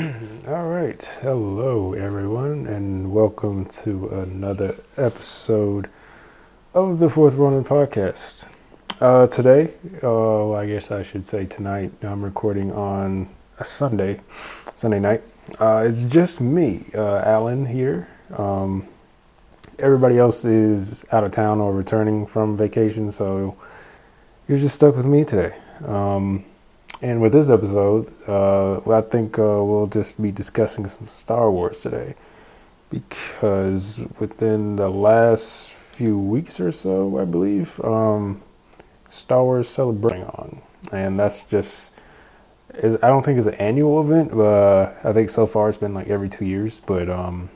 All right. Hello, everyone, and welcome to another episode of the Fourth Ronin podcast. Uh, today, oh, I guess I should say tonight, I'm recording on a Sunday, Sunday night. Uh, it's just me, uh, Alan, here. Um, everybody else is out of town or returning from vacation, so you're just stuck with me today. Um, and with this episode, uh, I think uh, we'll just be discussing some Star Wars today. Because within the last few weeks or so, I believe, um, Star Wars celebrating on. And that's just, is, I don't think it's an annual event, but I think so far it's been like every two years. But um,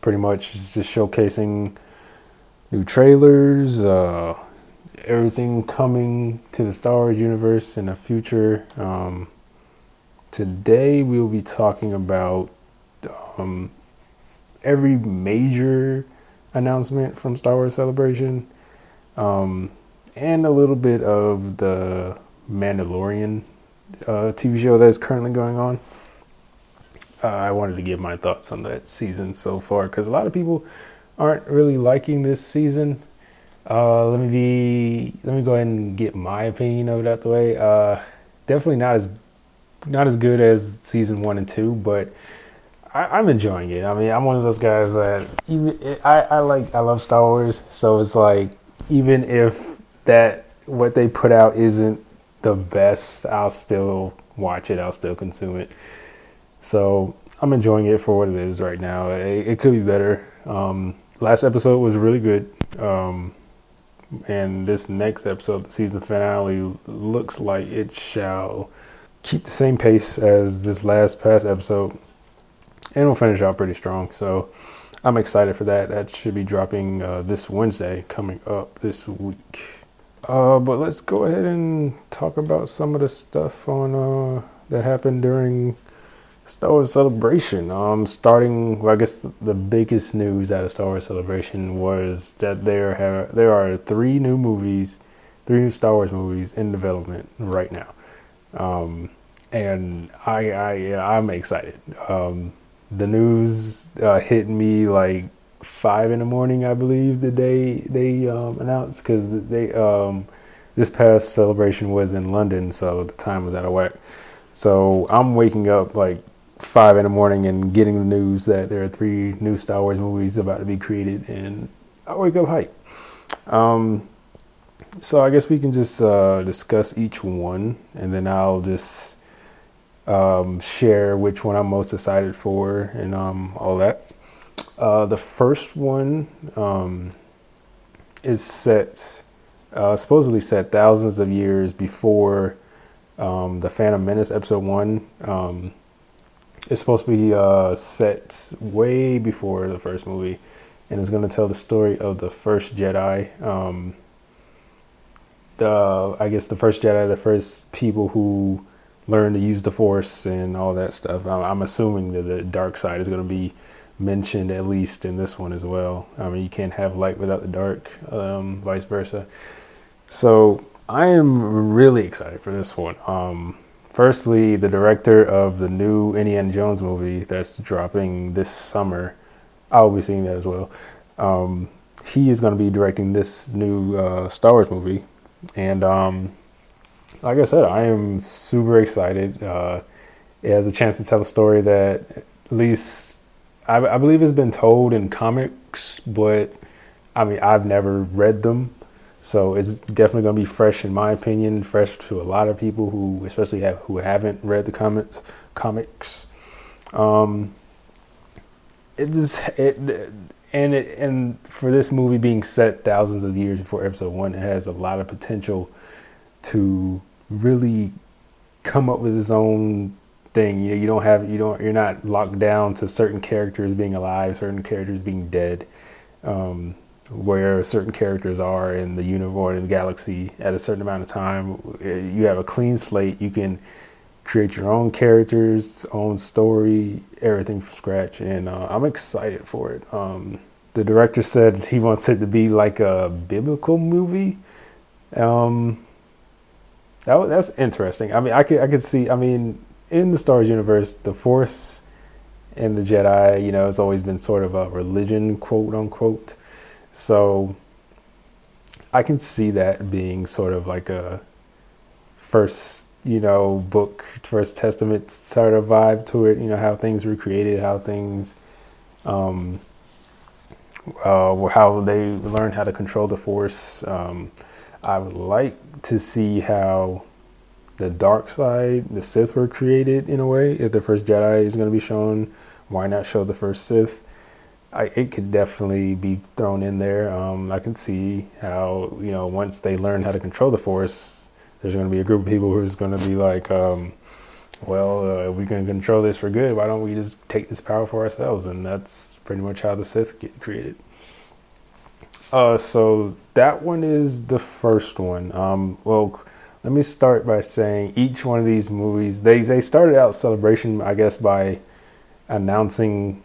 pretty much it's just showcasing new trailers, uh, everything coming to the Star Wars universe in the future. Um, today we'll be talking about um, every major announcement from Star Wars Celebration um, and a little bit of the Mandalorian uh, TV show that's currently going on. Uh, I wanted to give my thoughts on that season so far because a lot of people aren't really liking this season. Uh, let me be. Let me go ahead and get my opinion of it out the way. Uh, definitely not as not as good as season one and two, but I, am enjoying it. I mean, I'm one of those guys that even I, I like I love Star Wars, so it's like even if that what they put out isn't the best, I'll still watch it. I'll still consume it. So I'm enjoying it for what it is right now. It, it could be better. Um, last episode was really good. Um, and this next episode, the season finale, looks like it shall keep the same pace as this last past episode, and will finish out pretty strong. So I'm excited for that. That should be dropping uh, this Wednesday, coming up this week. Uh, but let's go ahead and talk about some of the stuff on uh, that happened during Star Wars Celebration. Um, starting, well, I guess the biggest news out of Star Wars Celebration was that there have there are three new movies, three new Star Wars movies in development right now, um, and I, I I'm excited. Um, the news uh, hit me like five in the morning, I believe, the day they um, announced because they um, this past celebration was in London, so the time was out of whack. So I'm waking up like five in the morning and getting the news that there are three new Star Wars movies about to be created, and I wake up hype. Um, so I guess we can just uh, discuss each one, and then I'll just um, share which one I'm most excited for and um, all that. Uh, the first one um, is set, uh, supposedly set thousands of years before um, the Phantom Menace Episode One. It's supposed to be uh, set way before the first movie, and it's going to tell the story of the first Jedi. Um, the I guess the first Jedi, the first people who learned to use the Force and all that stuff. I'm, I'm assuming that the dark side is going to be mentioned at least in this one as well. I mean, you can't have light without the dark, um, vice versa. So I am really excited for this one. Um, Firstly, the director of the new Indiana Jones movie that's dropping this summer, I'll be seeing that as well. Um, he is going to be directing this new uh, Star Wars movie, and um, like I said, I am super excited. Uh, it has a chance to tell a story that at least I, I believe has been told in comics, but I mean I've never read them. So it's definitely going to be fresh, in my opinion, fresh to a lot of people who, especially have who haven't read the comics. Comics. Um, it just it and it and for this movie being set thousands of years before Episode One, it has a lot of potential to really come up with its own thing. You know, you don't have you don't you're not locked down to certain characters being alive, certain characters being dead. Um, where certain characters are in the universe and galaxy at a certain amount of time. You have a clean slate. You can create your own characters, own story, everything from scratch, and uh, I'm excited for it. Um, the director said he wants it to be like a biblical movie. Um, that, that's interesting. I mean, I could I could see. I mean, in the Star Wars universe, the Force and the Jedi, you know, it's always been sort of a religion, quote unquote. So I can see that being sort of like a first, you know, book, first testament sort of vibe to it, you know, how things were created, how things, um, uh, how they learned how to control the Force. Um, I would like to see how the dark side, the Sith were created in a way. If the first Jedi is going to be shown, why not show the first Sith? I, it could definitely be thrown in there. Um, I can see how you know once they learn how to control the Force, there's going to be a group of people who's going to be like, um, well, uh, we can control this for good. Why don't we just take this power for ourselves? And that's pretty much how the Sith get created. Uh, so that one is the first one. Um, well, let me start by saying each one of these movies they they started out celebration, I guess, by announcing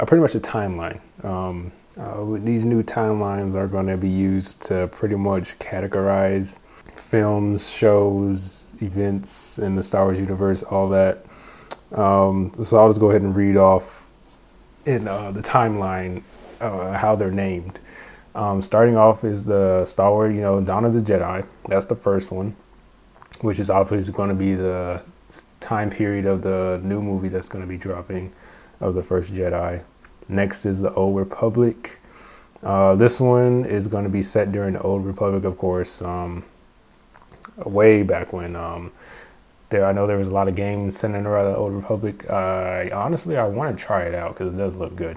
uh, pretty much a timeline. Um, uh, these new timelines are going to be used to pretty much categorize films, shows, events in the Star Wars universe, all that. Um, so I'll just go ahead and read off in uh, the timeline uh, how they're named. Um, starting off is the Star Wars, you know, Dawn of the Jedi. That's the first one, which is obviously going to be the time period of the new movie that's going to be dropping of the first Jedi. Next is the Old Republic. Uh, this one is going to be set during the Old Republic, of course, um, way back when. Um, there, I know there was a lot of games centered around the Old Republic. Uh, honestly, I want to try it out because it does look good.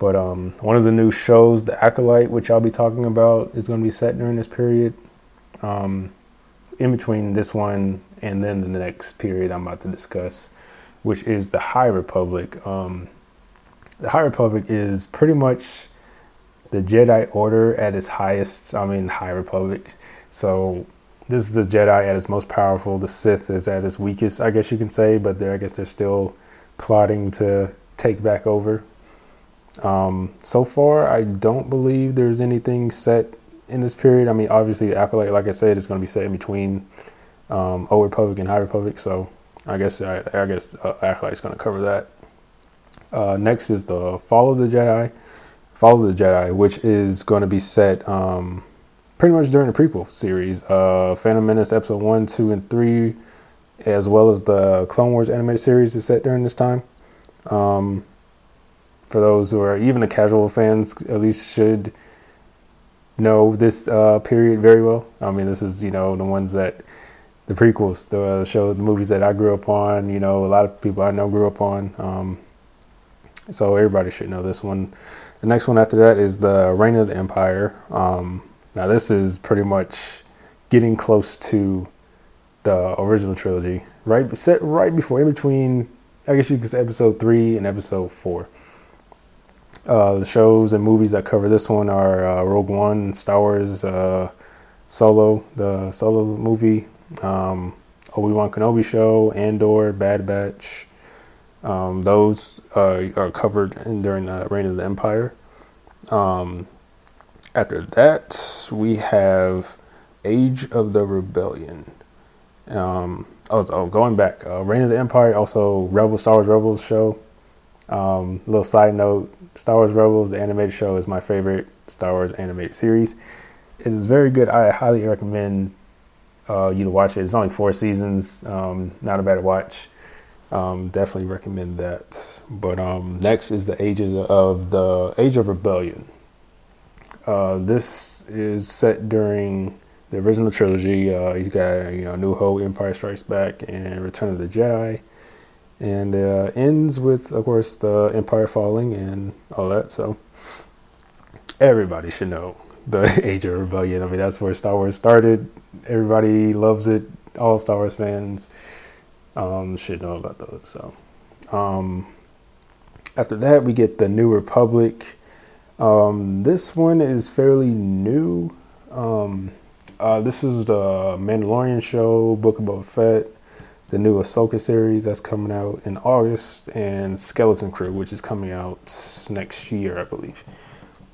But um, one of the new shows, The Acolyte, which I'll be talking about, is going to be set during this period. Um, in between this one and then the next period I'm about to discuss, which is the High Republic. Um, the High Republic is pretty much the Jedi Order at its highest. I mean, High Republic. So this is the Jedi at its most powerful. The Sith is at its weakest, I guess you can say. But they I guess they're still plotting to take back over um, so far, I don't believe there's anything set in this period. I mean, obviously, the Acolyte, like I said, is going to be set in between um, Old Republic and High Republic. So I guess I, I guess uh, Acolyte is going to cover that. Uh, next is the Fall of the Jedi. Fall of the Jedi, which is going to be set um, pretty much during the prequel series. Uh, Phantom Menace episode one, two, and three, as well as the Clone Wars animated series, is set during this time. Um, for those who are even the casual fans at least should know this uh, period very well. I mean, this is you know the ones that the prequels, the uh, show, the movies that I grew up on. You know, a lot of people I know grew up on. Um, so everybody should know this one. The next one after that is the Reign of the Empire. Um, now this is pretty much getting close to the original trilogy, right? Set right before, in between. I guess you could say episode three and episode four. Uh, the shows and movies that cover this one are uh, Rogue One, Star Wars, uh, Solo, the Solo movie, um, Obi Wan Kenobi show, Andor, Bad Batch. Um, those uh, are covered in, during the Reign of the Empire. Um, after that, we have Age of the Rebellion. Um, oh, going back, uh, Reign of the Empire, also Rebel Star Wars Rebels show. Um, little side note Star Wars Rebels, the animated show, is my favorite Star Wars animated series. It is very good. I highly recommend uh, you to watch it. It's only four seasons, um, not a bad watch. Um, definitely recommend that. But um, next is the Age of the, Age of Rebellion. Uh, this is set during the original trilogy. Uh, you got you know New Hope, Empire Strikes Back, and Return of the Jedi and uh, ends with, of course, the empire falling and all that. So everybody should know the Age of Rebellion. I mean, that's where Star Wars started. Everybody loves it. All Star Wars fans um, should know about those. So um, after that, we get the New Republic. Um, this one is fairly new. Um, uh, this is the Mandalorian show, Book of Boba Fett the new Ahsoka series that's coming out in August, and Skeleton Crew, which is coming out next year, I believe.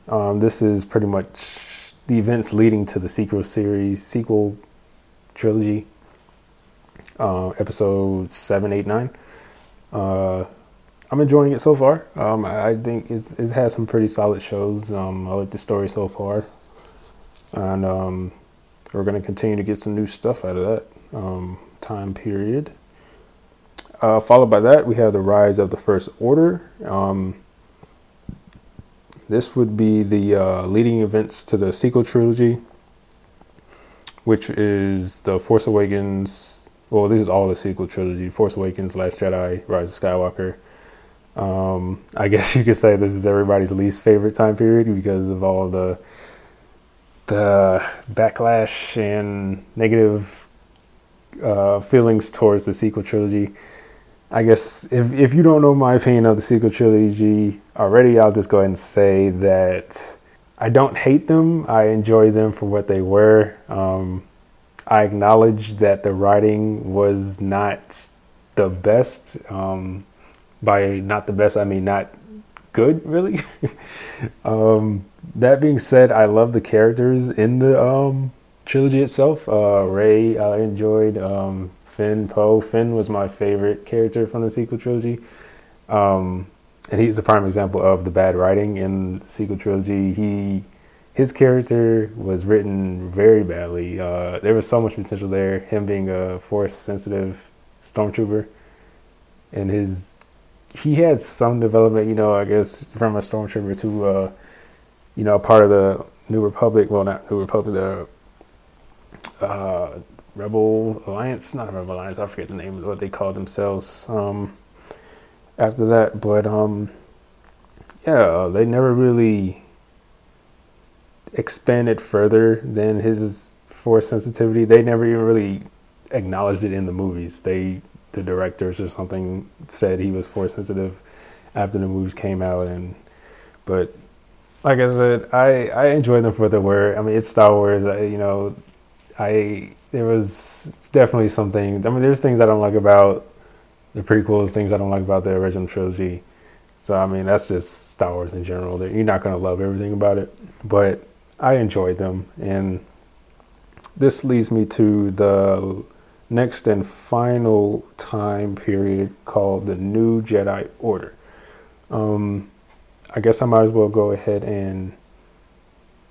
Um, this is pretty much the events leading to the sequel series, sequel trilogy. Uh, episode seven, eight, nine. Uh, I'm enjoying it so far. Um, I think it's, it has some pretty solid shows. Um, I like the story so far, and um, we're going to continue to get some new stuff out of that um, time period. Uh, followed by that, we have the rise of the First Order. Um, this would be the uh, leading events to the sequel trilogy, which is the Force Awakens. Well, this is all the sequel trilogy: Force Awakens, Last Jedi, Rise of Skywalker. Um, I guess you could say this is everybody's least favorite time period because of all the the backlash and negative uh, feelings towards the sequel trilogy. I guess if if you don't know my opinion of the sequel trilogy already, I'll just go ahead and say that I don't hate them. I enjoy them for what they were. Um, I acknowledge that the writing was not the best. Um, by not the best, I mean not good, really. um, that being said, I love the characters in the um, trilogy itself. Uh, Rey, I enjoyed. Um, Finn Poe. Finn was my favorite character from the sequel trilogy. Um, and he's a prime example of the bad writing in the sequel trilogy. He his character was written very badly. Uh, there was so much potential there. Him being a force sensitive stormtrooper, and his he had some development. You know, I guess from a stormtrooper to uh, you know part of the New Republic. Well, not New Republic. The uh, Rebel Alliance, not Rebel Alliance. I forget the name of what they called themselves. Um, after that, but um, yeah, they never really expanded further than his force sensitivity. They never even really acknowledged it in the movies. They, the directors or something, said he was force sensitive after the movies came out, and but like I said, I I enjoy them for the word. I mean, it's Star Wars. I, you know, I there was it's definitely something. I mean, there's things I don't like about the prequels, things I don't like about the original trilogy. So I mean, that's just Star Wars in general. You're not gonna love everything about it, but I enjoyed them, and this leads me to the next and final time period called the New Jedi Order. Um, I guess I might as well go ahead and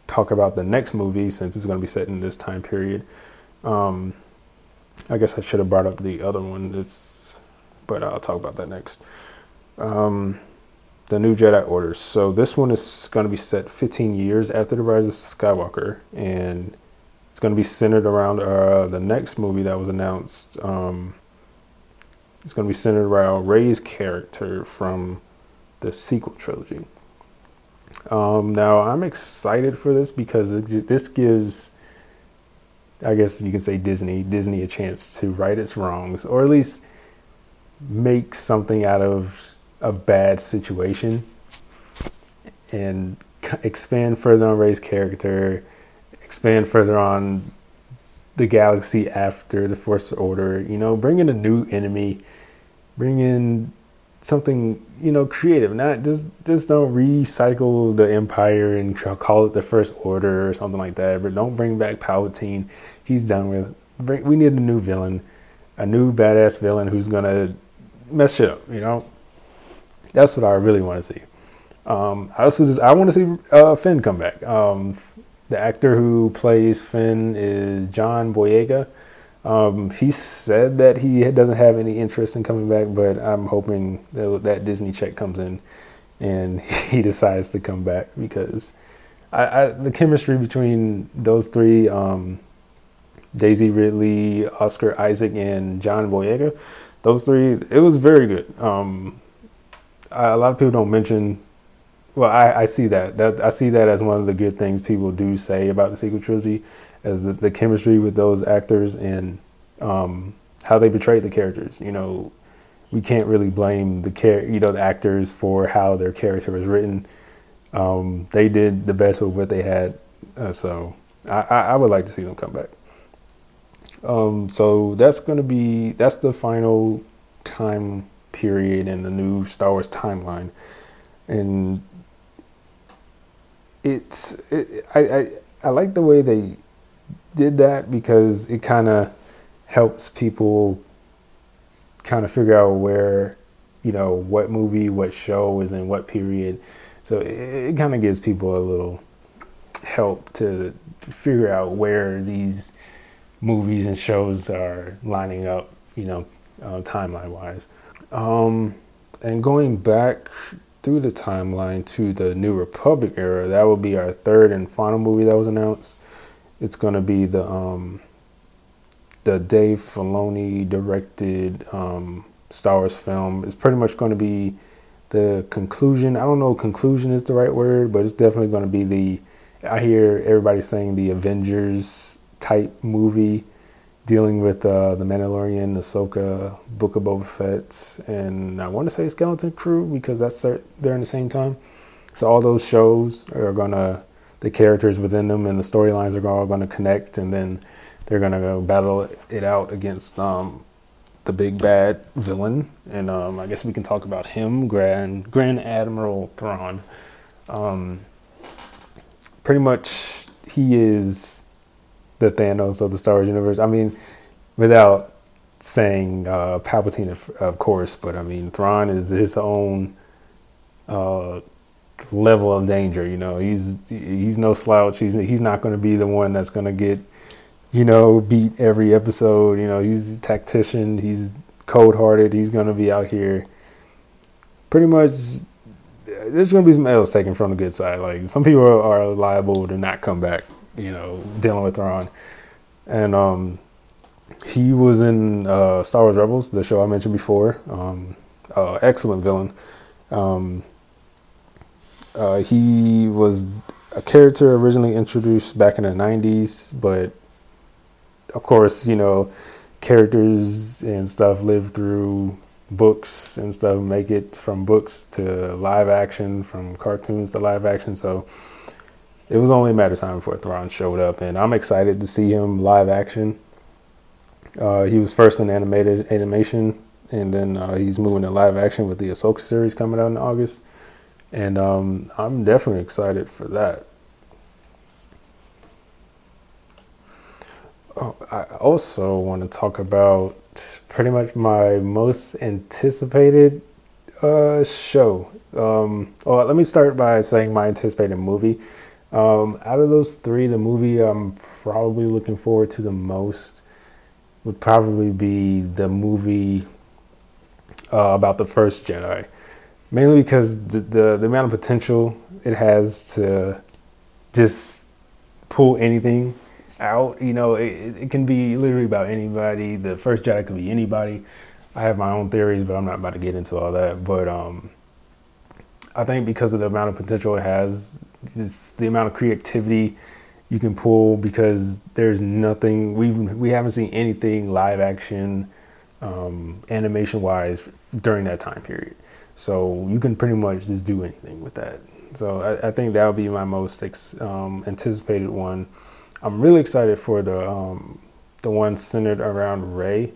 talk about the next movie since it's going to be set in this time period. Um, I guess I should have brought up the other one, but I'll talk about that next. Um, the New Jedi Order. So this one is going to be set 15 years after the Rise of Skywalker, and it's going to be centered around uh, the next movie that was announced. Um, it's going to be centered around Rey's character from the sequel trilogy. Um, now I'm excited for this because this gives, I guess you can say Disney, Disney a chance to right its wrongs, or at least make something out of a bad situation, and expand further on Rey's character, expand further on the galaxy after the Force Order. You know, bring in a new enemy, bring in something you know creative not just just don't recycle the empire and call it the first order or something like that but don't bring back palpatine he's done with bring, we need a new villain a new badass villain who's gonna mess shit up you know that's what i really want to see. Um, i also just i want to see uh, finn come back. Um, the actor who plays finn is john boyega. Um, he said that he doesn't have any interest in coming back, but I'm hoping that, that Disney check comes in and he decides to come back because I, I, the chemistry between those three, um, Daisy Ridley, Oscar Isaac, and John Boyega, those three, it was very good. Um, a lot of people don't mention. Well, I, I see that. That I see that as one of the good things people do say about the sequel trilogy as the, the chemistry with those actors and um, how they portrayed the characters. You know, we can't really blame the char- you know the actors for how their character was written. Um, they did the best with what they had, uh, so I, I, would like to see them come back. Um, so that's going to be that's the final time period in the new Star Wars timeline, and it's it, I, I I like the way they did that because it kind of helps people kind of figure out where, you know, what movie, what show is in what period. So it, it kind of gives people a little help to figure out where these movies and shows are lining up, you know, uh, timeline wise. Um, and going back through the timeline to the New Republic era, that will be our third and final movie that was announced. It's going to be the um, the Dave Filoni directed um, Star Wars film. It's pretty much going to be the conclusion. I don't know conclusion is the right word, but it's definitely going to be the. I hear everybody saying the Avengers type movie dealing with uh, the Mandalorian, Ahsoka, Book of Boba Fett, and I want to say Skeleton Crew because that's they're in the same time. So all those shows are gonna the characters within them and the storylines are all gonna connect, and then they're gonna go battle it out against um, the big bad villain, and um, I guess we can talk about him, Grand Grand Admiral Thrawn. Um, pretty much, he is the Thanos of the Star Wars universe. I mean, without saying uh, Palpatine, of, of, course, but I mean, Thrawn is his own uh, level of danger. You know, he's he's no slouch. He's he's not going to be the one that's going to get you know, beat every episode. You know, he's a tactician. He's cold hearted. He's going to be out here pretty much. There's going to be some L's taken from the good side. Like some people are liable to not come back, you know, dealing with Thrawn. And um, he was in uh, Star Wars Rebels, the show I mentioned before. Um, uh, excellent villain. Um, uh, he was a character originally introduced back in the 90s, but of course, you know, characters and stuff live through books and stuff, make it from books to live action, from cartoons to live action. So it was only a matter of time before Thrawn showed up, and I'm excited to see him live action. Uh, he was first in animated animation, and then uh, he's moving to live action with the Ahsoka series coming out in August, and um, I'm definitely excited for that. Oh, I also want to talk about pretty much my most anticipated uh, show. Um, well, let me start by saying my anticipated movie. Um, out of those three, the movie I'm probably looking forward to the most would probably be the movie uh, about the first Jedi. Mainly because the, the, the amount of potential it has to just pull anything out. You know, it, it can be literally about anybody. The first Jedi could be anybody. I have my own theories, but I'm not about to get into all that. But um, I think because of the amount of potential it has, just the amount of creativity you can pull, because there's nothing we we haven't seen anything live action, um, animation wise during that time period. So you can pretty much just do anything with that. So I, I think that would be my most ex, um, anticipated one. I'm really excited for the um, the one centered around Rey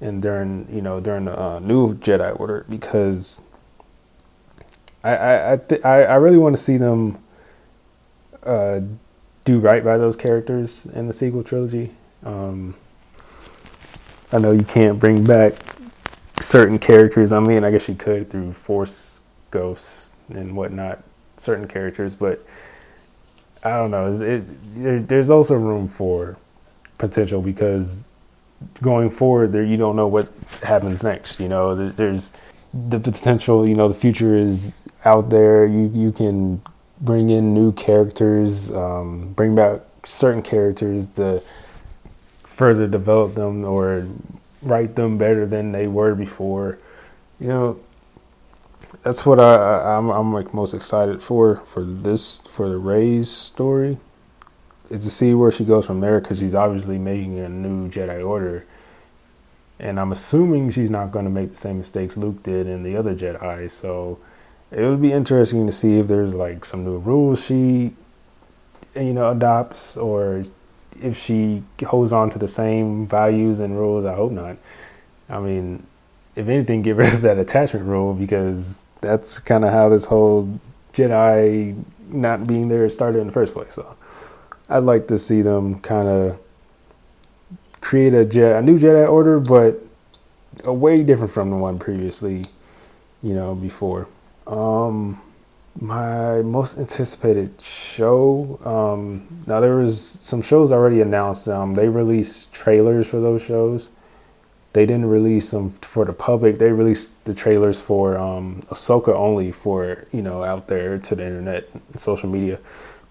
and during you know during the uh, new Jedi Order because I I I, th- I, I really want to see them uh, do right by those characters in the sequel trilogy. Um, I know you can't bring back certain characters. I mean, I guess you could through Force ghosts and whatnot, certain characters, but I don't know. It, it, there, there's also room for potential because going forward, there you don't know what happens next. You know, there, there's the potential. You know, the future is out there. You you can bring in new characters, um, bring back certain characters to further develop them or write them better than they were before. You know, that's what I, I'm, I'm like most excited for for this for the Rey's story is to see where she goes from there because she's obviously making a new Jedi Order, and I'm assuming she's not going to make the same mistakes Luke did in the other Jedi. So it would be interesting to see if there's like some new rules she you know adopts or if she holds on to the same values and rules. I hope not. I mean, if anything, get rid of that attachment rule because that's kind of how this whole Jedi not being there started in the first place. So I'd like to see them kind of create a Jedi, a new Jedi Order, but a way different from the one previously, you know, before. Um, my most anticipated show. Um, now there was some shows already announced. Um, they released trailers for those shows. They didn't release them for the public. They released the trailers for um, Ahsoka only for you know out there to the internet, social media.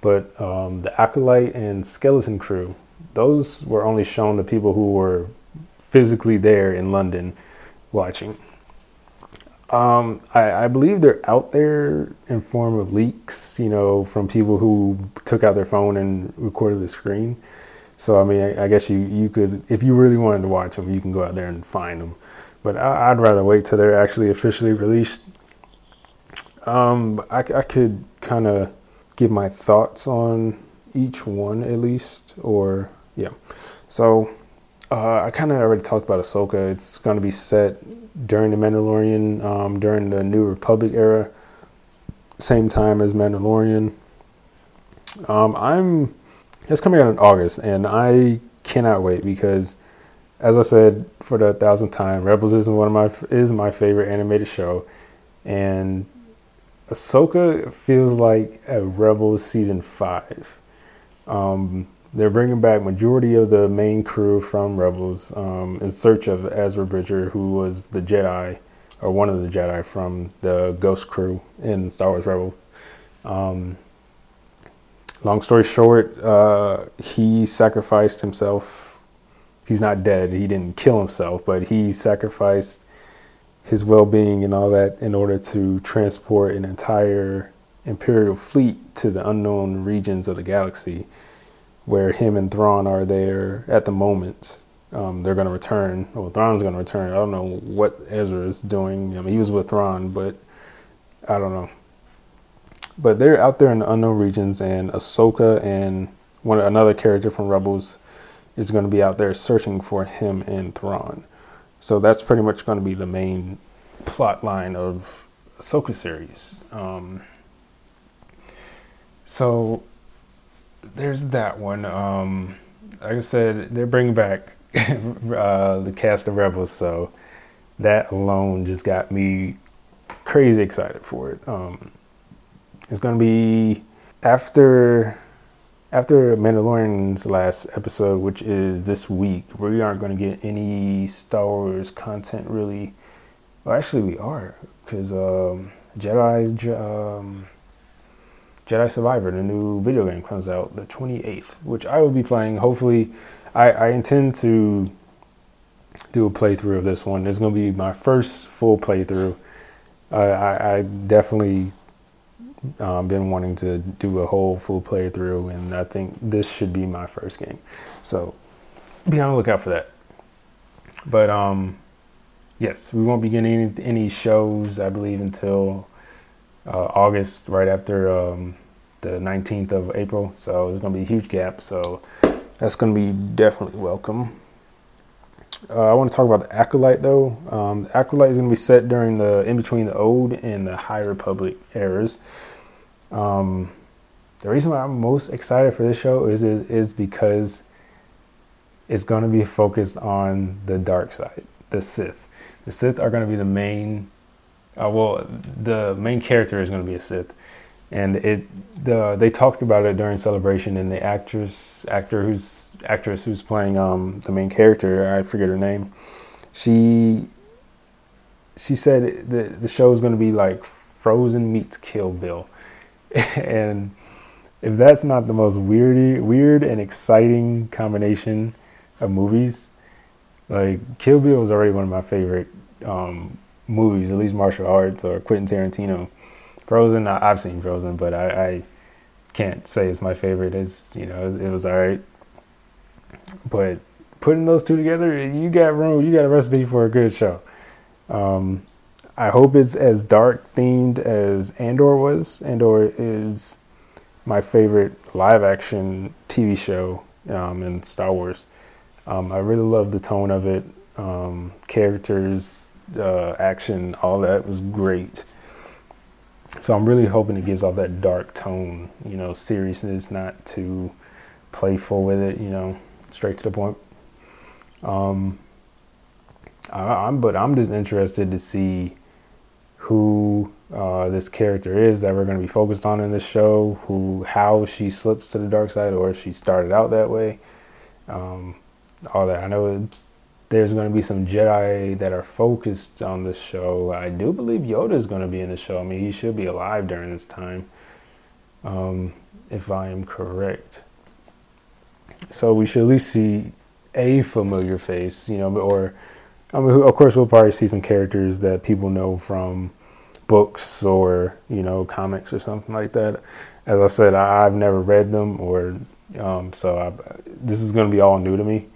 But um, the Acolyte and Skeleton Crew, those were only shown to people who were physically there in London watching. Um, I, I, believe they're out there in form of leaks, you know, from people who took out their phone and recorded the screen. So I mean, I, I guess you you could, if you really wanted to watch them, you can go out there and find them. But I, would rather wait till they're actually officially released. Um, I, I could kind of give my thoughts on each one at least, or yeah. So uh, I kind of already talked about Ahsoka. It's going to be set during the Mandalorian, um, during the New Republic era, same time as Mandalorian. Um, I'm it's coming out in August, and I cannot wait because, as I said for the thousandth time, Rebels is one of my is my favorite animated show, and Ahsoka feels like a Rebels season five. Um, they're bringing back majority of the main crew from Rebels um, in search of Ezra Bridger, who was the Jedi or one of the Jedi from the Ghost crew in Star Wars Rebel. Um, long story short, uh, he sacrificed himself. He's not dead. He didn't kill himself, but he sacrificed his well-being and all that in order to transport an entire Imperial fleet to the unknown regions of the galaxy where him and Thrawn are there at the moment. Um, they're going to return. Well, Thrawn's going to return. I don't know what Ezra is doing. I mean, he was with Thrawn, but I don't know. But they're out there in the unknown regions, and Ahsoka and one another character from Rebels is going to be out there searching for him and Thrawn. So that's pretty much going to be the main plot line of Ahsoka series. Um, so there's that one. Um, like I said, they're bringing back uh, the cast of Rebels, so that alone just got me crazy excited for it. Um, it's to be after after Mandalorian's last episode, which is this week. Where we aren't to get any Star Wars content really. Well, actually, we are because um, Jedi's. Um, Jedi Survivor, the new video game, comes out the 28th, which I will be playing. Hopefully, I, I intend to do a playthrough of this one. It's going to be my first full playthrough. Uh, I, I, definitely um, been wanting to do a whole full playthrough, and I think this should be my first game. So be on the lookout for that. But um, yes, we won't be getting any, any shows, I believe, until uh, August, right after um, the 19th of April. So it's going to be a huge gap. So that's going to be definitely welcome. Uh, I want to talk about the Acolyte though. Um, the Acolyte is going to be set during the in between the Old and the High Republic eras. Um, the reason why I'm most excited for this show is is, is because it's going to be focused on the dark side, the Sith. The Sith are going to be the main uh, well, the main character is going to be a Sith, and it the they talked about it during celebration, and the actress actor who's actress who's playing um the main character, I forget her name, she she said the the show is going to be like Frozen meets Kill Bill, and if that's not the most weirdy weird and exciting combination of movies, like Kill Bill is already one of my favorite um, movies, at least martial arts or Quentin Tarantino. Frozen, I, have seen Frozen, but I, I, can't say it's my favorite. It's you know it was, it was alright, but putting those two together, you got room, you got a recipe for a good show. Um, I hope it's as dark themed as Andor was. Andor is my favorite live action TV show um, in Star Wars. Um, I really love the tone of it, um, characters, uh, action, all that was great. So I'm really hoping it gives off that dark tone, you know, seriousness, not too playful with it, you know, straight to the point. Um, I, am but I'm just interested to see who uh, this character is that we're going to be focused on in this show, who how she slips to the dark side, or if she started out that way. Um, all that I know there's going to be some Jedi that are focused on the show. I do believe Yoda is going to be in the show. I mean, he should be alive during this time, um, if I am correct. So we should at least see a familiar face, you know, or I mean, of course, we'll probably see some characters that people know from books or you know comics or something like that. As I said, I, have never read them, or um, so I, this is going to be all new to me.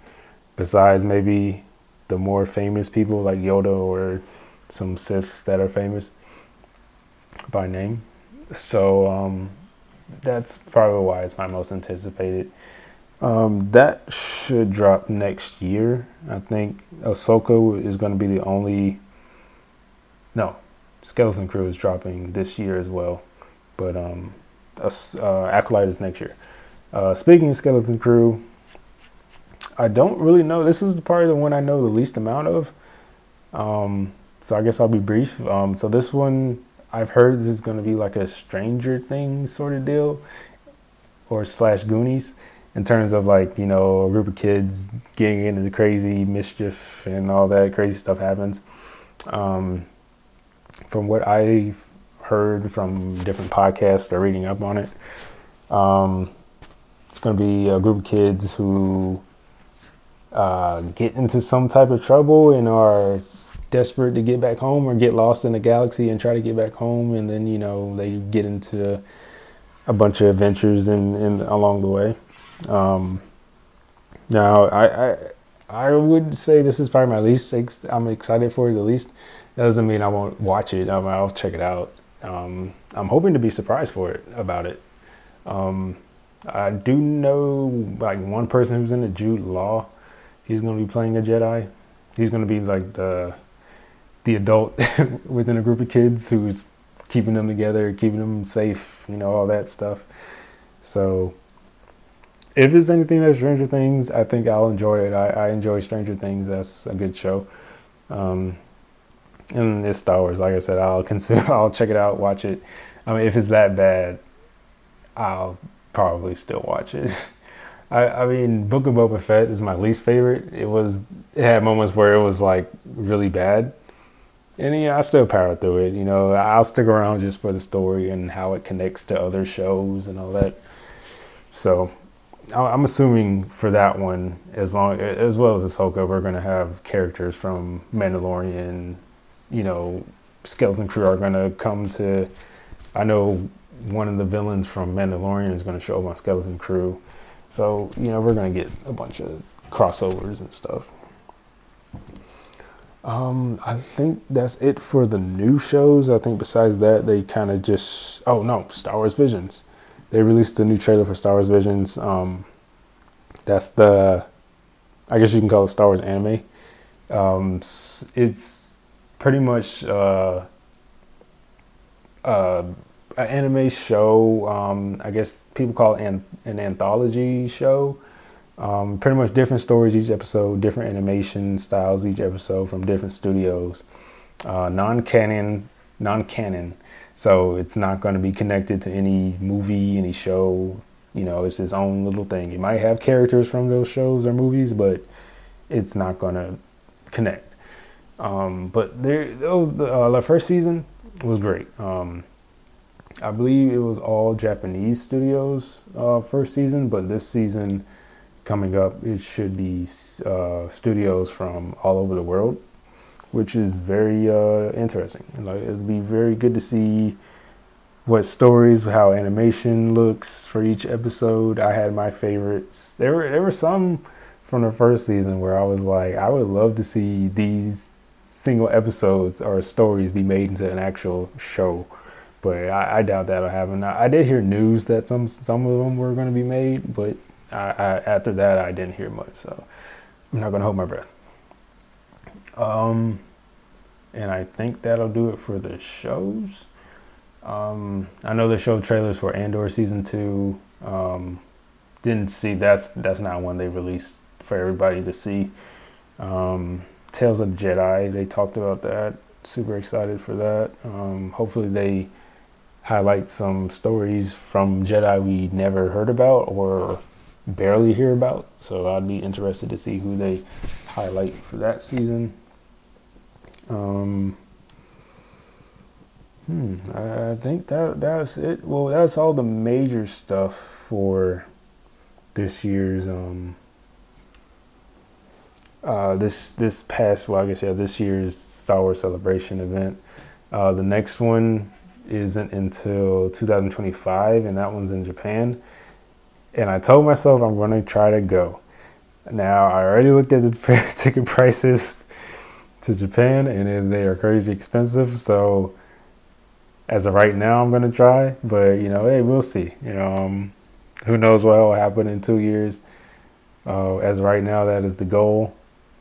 Besides maybe the more famous people like Yoda or some Sith that are famous by name. So um, that's probably why it's my most anticipated. Um, that should drop next year. I think Ahsoka is going to be the only. No, Skeleton Crew is dropping this year as well, but um, uh, Acolyte is next year. Uh, speaking of Skeleton Crew, I don't really know. This is probably the one I know the least amount of. Um, so I guess I'll be brief. Um, so this one, I've heard this is going to be like a Stranger Things sort of deal, or slash Goonies in terms of like you know a group of kids getting into the crazy mischief and all that crazy stuff happens. Um, from what I've heard from different podcasts or reading up on it, um, it's going to be a group of kids who uh, get into some type of trouble and are desperate to get back home or get lost in the galaxy and try to get back home, and then you know they get into a bunch of adventures in, in along the way. Um, now, I, I I would say this is probably my least. Ex- I'm excited for it the least. That doesn't mean I won't watch it. I mean, I'll check it out. Um, I'm hoping to be surprised for it about it. Um, I do know like one person who's in it, Jude Law. He's going to be playing a Jedi. He's going to be like the the adult within a group of kids who's keeping them together, keeping them safe, you know, all that stuff. So if it's anything like Stranger Things, I think I'll enjoy it. I, I enjoy Stranger Things. That's a good show. Um, and it's Star Wars. Like I said, I'll consider. I'll check it out, watch it. I mean, if it's that bad, I'll probably still watch it. I, I mean, Book of Boba Fett is my least favorite. It was. It had moments where it was like really bad, and yeah, I still power through it. You know, I'll stick around just for the story and how it connects to other shows and all that. So I'm assuming for that one, as long as well as Ahsoka, we're going to have characters from Mandalorian. You know, Skeleton Crew are going to come to. I know one of the villains from Mandalorian is going to show up on Skeleton Crew, so you know we're going to get a bunch of crossovers and stuff. Um, I think that's it for the new shows. I think besides that, they kind of just. Oh no, Star Wars Visions they released the new trailer for Star Wars Visions. Um, that's the, I guess you can call it Star Wars anime. Um, it's pretty much uh, uh, an anime show. Um, I guess people call it an, an anthology show. Um, pretty much different stories each episode, different animation styles each episode from different studios. Uh, non-canon, non-canon so it's not going to be connected to any movie, any show. You know, it's its own little thing. It might have characters from those shows or movies, but it's not going to connect. Um, but there, uh, the first season was great. Um, I believe it was all Japanese studios uh, first season, but this season coming up, it should be uh, studios from all over the world which is very uh, interesting. Like it'll be very good to see what stories, how animation looks for each episode. I had my favorites. There were there were some from the first season where I was like, I would love to see these single episodes or stories be made into an actual show. But I, I doubt that'll happen. I, I, did hear news that some some of them were going to be made, but I, after that I didn't hear much. So I'm not going to hold my breath. Um, and I think that'll do it for the shows. Um, I know the show trailers for Andor season two. Um, didn't see that's that's not one they released for everybody to see. Um, Tales of Jedi, they talked about that. Super excited for that. Um, hopefully, they highlight some stories from Jedi we never heard about or barely hear about. So I'd be interested to see who they highlight for that season. Um, hmm, I think that that's it. Well, that's all the major stuff for this year's um uh this this past well I guess yeah this year's Star Wars celebration event. Uh, the next one isn't until 2025, and that one's in Japan. And I told myself I'm going to try to go. Now I already looked at the ticket prices to Japan, and they are crazy expensive. So as of right now, I'm going to try. But you know, hey, we'll see. You know, um, who knows what will happen in two years. Uh, as right now, that is the goal.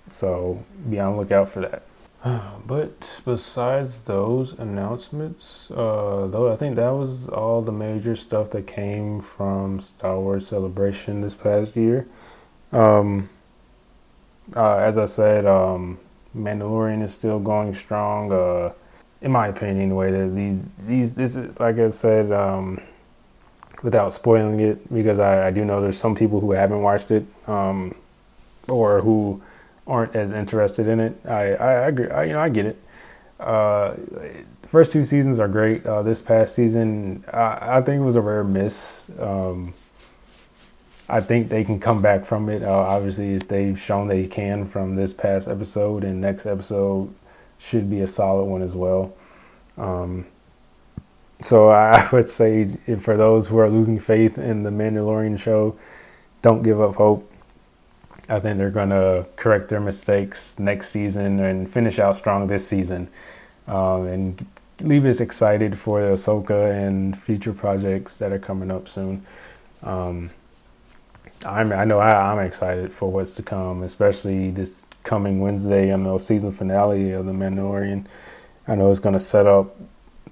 So be on the lookout for that. But besides those announcements, uh, though I think that was all the major stuff that came from Star Wars Celebration this past year. Um, uh, as I said, um, Mandalorian is still going strong. Uh, in my opinion, anyway, these these this is like I said, um, without spoiling it, because I, I, do know there's some people who haven't watched it, um, or who aren't as interested in it. I, I, agree. I, you know, I get it. Uh, first two seasons are great. Uh, this past season, I, I, think it was a rare miss. Um, I think they can come back from it. Uh, obviously, they've shown they can from this past episode, and next episode should be a solid one as well. Um, so I would say for those who are losing faith in the Mandalorian show, don't give up hope. I think they're going to correct their mistakes next season and finish out strong this season, um, and leave us excited for the Ahsoka and future projects that are coming up soon. Um, I'm, I know I, am excited for what's to come, especially this coming Wednesday. I know season finale of the Mandalorian. I know it's going to set up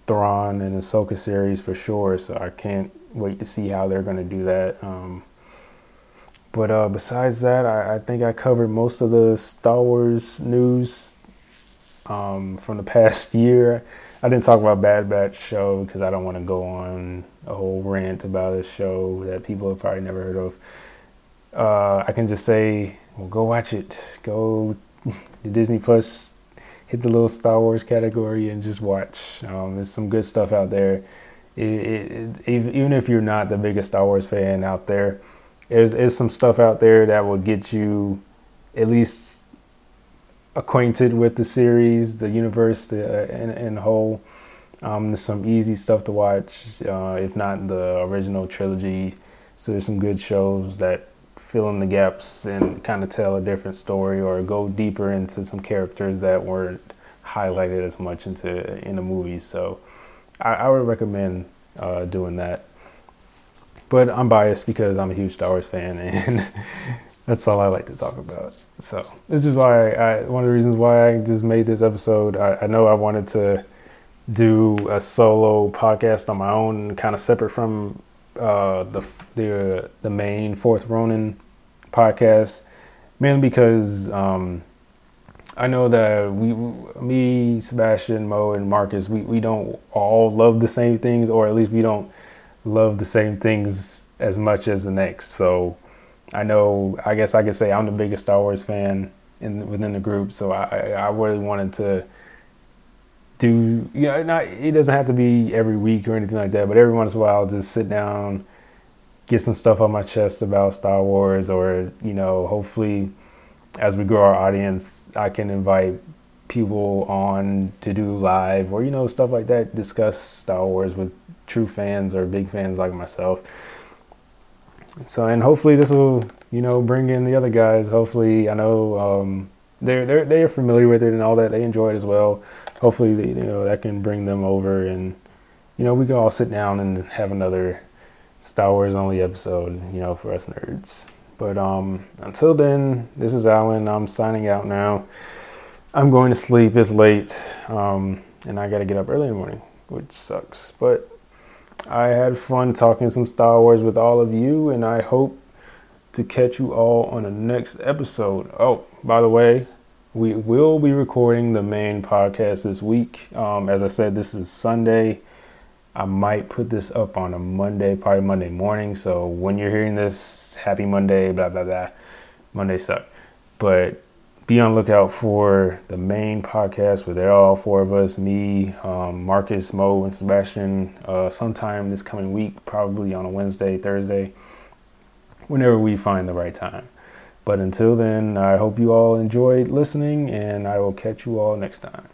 Thrawn and Ahsoka series for sure. So I can't wait to see how they're going to do that. Um, but uh, besides that, I, I, think I covered most of the Star Wars news um, from the past year. I didn't talk about Bad Batch show because I don't want to go on a whole rant about a show that people have probably never heard of. Uh, I can just say, well, go watch it. Go to Disney Plus, hit the little Star Wars category, and just watch. Um, there's some good stuff out there. It, it, it, even if you're not the biggest Star Wars fan out there, there's, some stuff out there that will get you at least acquainted with the series, the universe, the uh, in, in whole. Um, there's some easy stuff to watch, uh, if not the original trilogy. So there's some good shows that fill in the gaps and kind of tell a different story or go deeper into some characters that weren't highlighted as much into in the movies. So I, I would recommend uh, doing that but I'm biased because I'm a huge Star Wars fan, and that's all I like to talk about. So this is why I, one of the reasons why I just made this episode. I, I know I wanted to do a solo podcast on my own, kind of separate from uh, the the the main Fourth Ronin podcast, mainly because um, I know that we, me, Sebastian, Mo, and Marcus, we, we don't all love the same things, or at least we don't love the same things as much as the next. So I know, I guess I could say I'm the biggest Star Wars fan in within the group. So I, I really wanted to do, you know, not, it doesn't have to be every week or anything like that, but every once in a while, just sit down, get some stuff on my chest about Star Wars, or, you know, hopefully as we grow our audience, I can invite people on to do live or, you know, stuff like that, discuss Star Wars with true fans or big fans like myself. So, and hopefully this will, you know, bring in the other guys. Hopefully, I know um, they're they're they're familiar with it and all that. They enjoy it as well. Hopefully, you know, that can bring them over and, you know, we can all sit down and have another Star Wars only episode, you know, for us nerds. But um, until then, this is Alan. I'm signing out now. I'm going to sleep. It's late, um, and I got to get up early in the morning, which sucks. But I had fun talking some Star Wars with all of you, and I hope to catch you all on the next episode. Oh, by the way, we will be recording the main podcast this week. Um, as I said, this is Sunday. I might put this up on a Monday, probably Monday morning. So when you're hearing this, happy Monday, blah, blah, blah. Monday suck. But be on lookout for the main podcast where they're all four of us me, um, Marcus, Mo, and Sebastian uh, sometime this coming week, probably on a Wednesday, Thursday, whenever we find the right time. But until then, I hope you all enjoyed listening, and I will catch you all next time.